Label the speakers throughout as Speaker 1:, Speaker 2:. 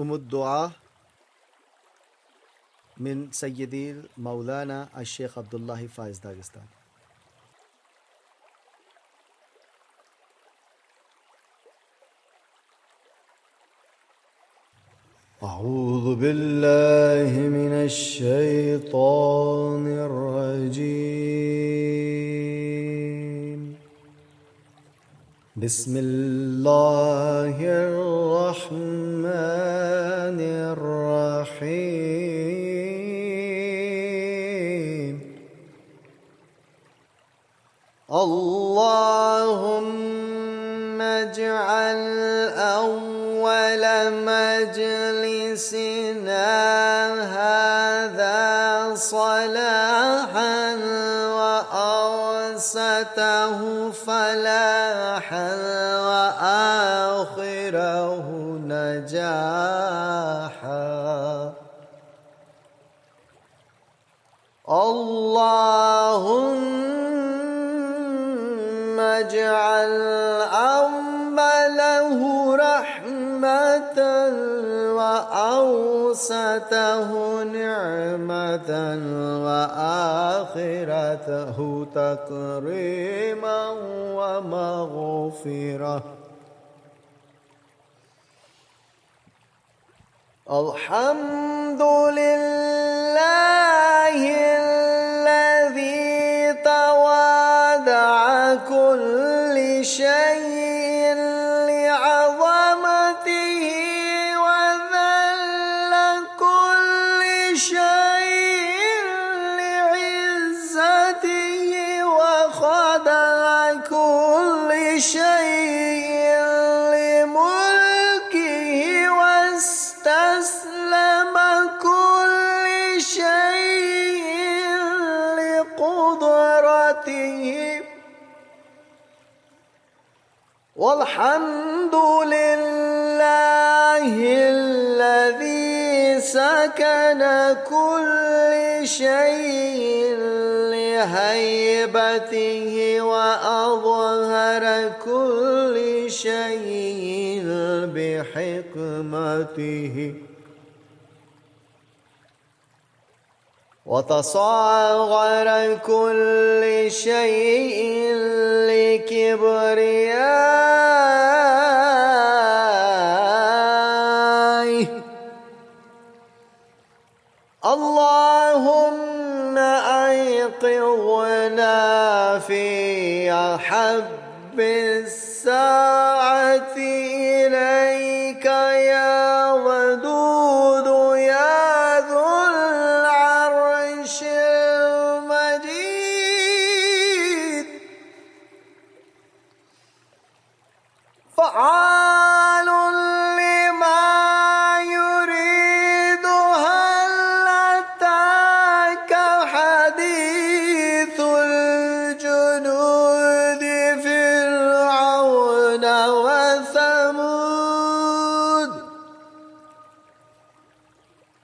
Speaker 1: أم الدعاء من سيدي مولانا الشيخ عبد الله فايز داغستان. أعوذ بالله من الشيطان الرجيم. بسم الله الرحمن الرحيم. اللهم اجعل أول مجلسنا هذا صلاحا وأوسطه فلاحا وآخره نجاحا اللهم اجعل عمله رحمة وأوسطه نعمة وآخرته تكريما ومغفرة. الحمد لله شيء لملكه واستسلم كل شيء لقدرته. والحمد لله الذي سكن كل شيء لهيبته وأظهر كل شيء بحكمته. وتصاغر كل شيء لكبريائه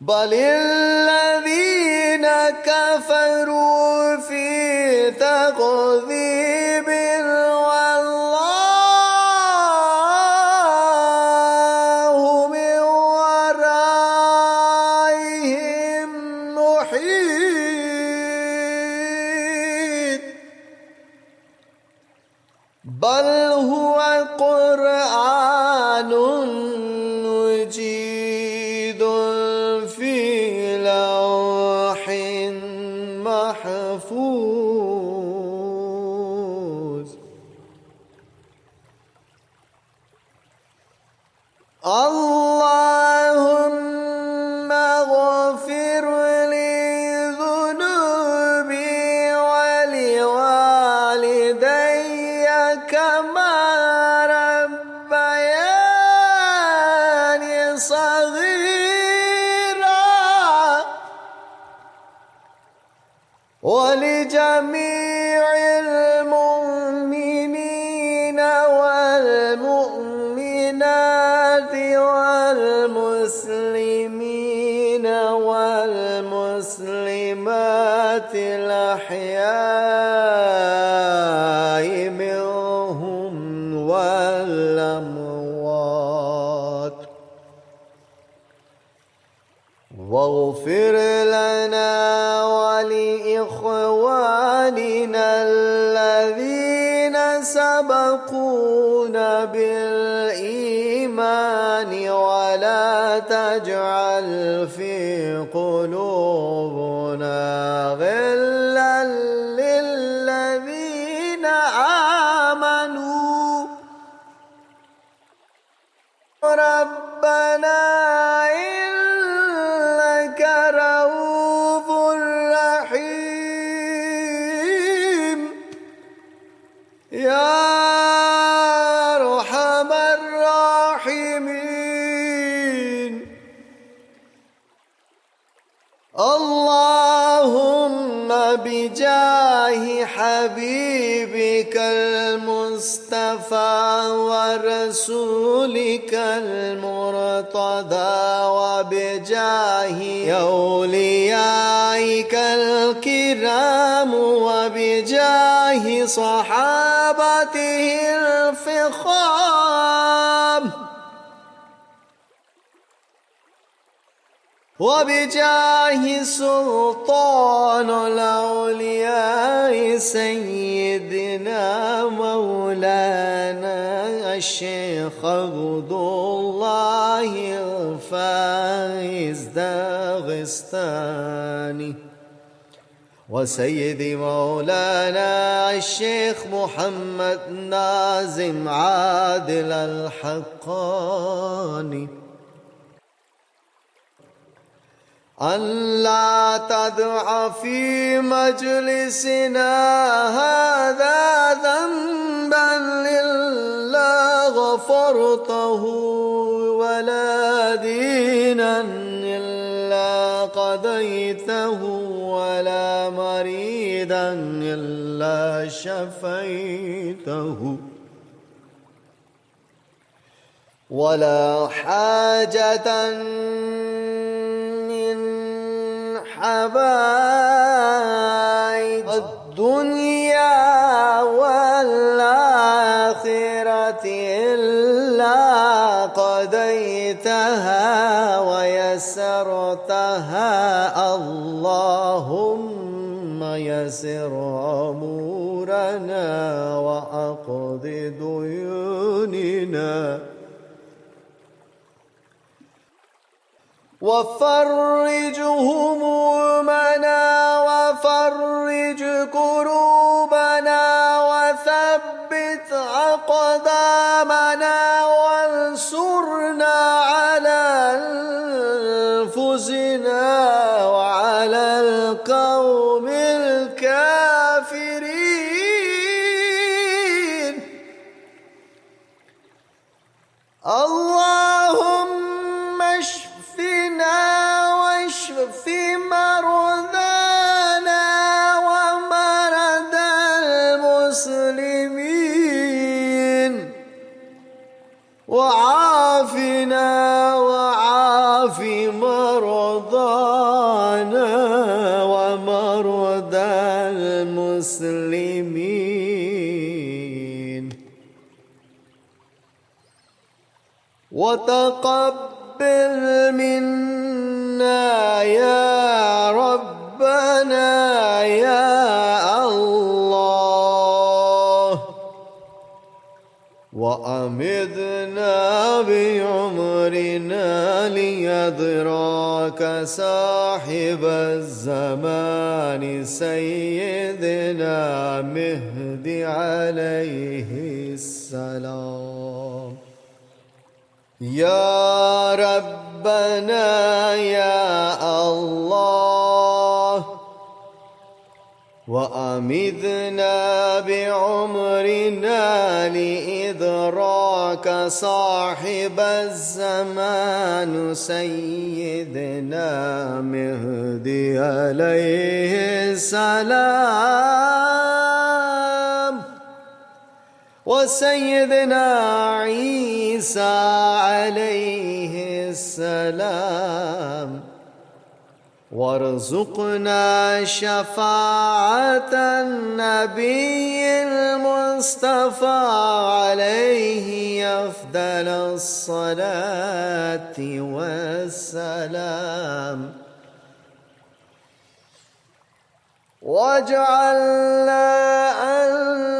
Speaker 1: بل الذين كفروا في تكذيب والله من ورائهم محيط بل هو قرآن ولإخواننا الذين سبقونا بالإيمان ولا تجعل في قلوبنا غلا للذين آمنوا. ربنا حبيبك المصطفى ورسولك المرتضى وبجاه أوليائك الكرام وبجاه صحابته الفخام وبجاه سلطان الأولياء سيدنا مولانا الشيخ عبد الله الفايز داغستاني وسيدي مولانا الشيخ محمد نازم عادل الحقاني أن لا تدع في مجلسنا هذا ذنبا إلا غفرته ولا دينا إلا قضيته ولا مريدا إلا شفيته ولا حاجة حبائج الدنيا والآخرة إلا قضيتها ويسرتها. اللهم يسر أمورنا وأقض ديوننا. وفرج همومنا وفرج كروبنا وتقبل منا يا ربنا يا الله. وأمدنا بعمرنا ليدراك صاحب الزمان سيدنا مهدي عليه السلام. يا ربنا يا الله وأمدنا بعمرنا لإدراك صاحب الزمان سيدنا مهدي عليه السلام. وسيدنا عيسى عليه السلام. وارزقنا شفاعة النبي المصطفى عليه أفضل الصلاة والسلام. واجعلنا أن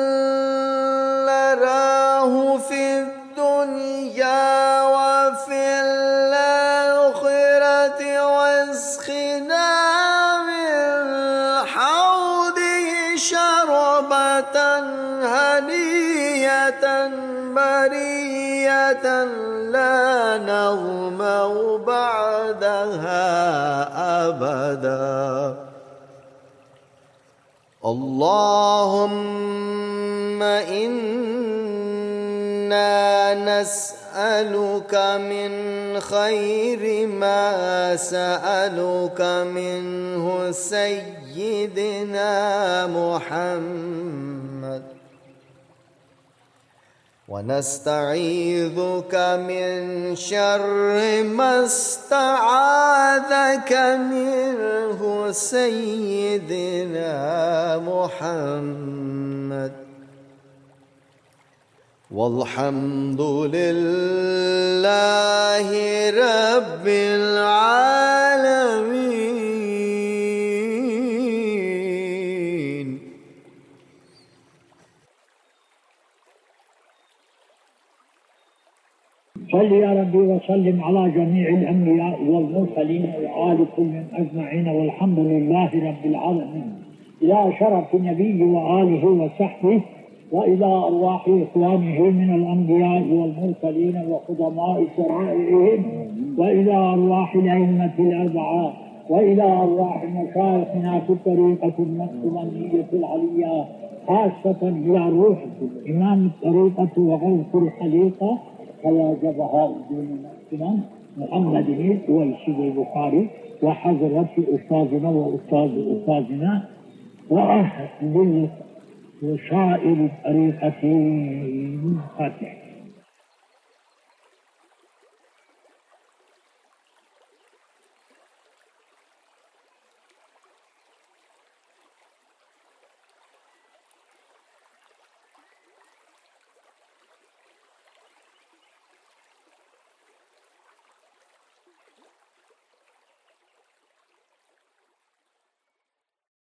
Speaker 1: هنية برية لا نظمأ بعدها أبداً. اللهم إنا نسألك من خير ما سألك منه سيدنا محمد. ونستعيذك من شر ما استعاذك منه سيدنا محمد. والحمد لله رب العالمين.
Speaker 2: صل يا ربي وسلم على جميع الأنبياء والمرسلين وآل كل أجمعين والحمد لله رب العالمين. إلى شرف النبي وآله وصحبه وإلى أرواح إخوانه من الأنبياء والمرسلين وخدماء شرائعهم وإلى أرواح الأئمة الأربعة وإلى أرواح مشايخنا في الطريقة المقصودية العليا خاصة إلى روح إمام الطريقة وغوث الخليقة الدين الإمام محمد الويسي البخاري وحضرة أستاذنا وأستاذ أستاذنا. وأهل وسائر الطريقة الفاتحة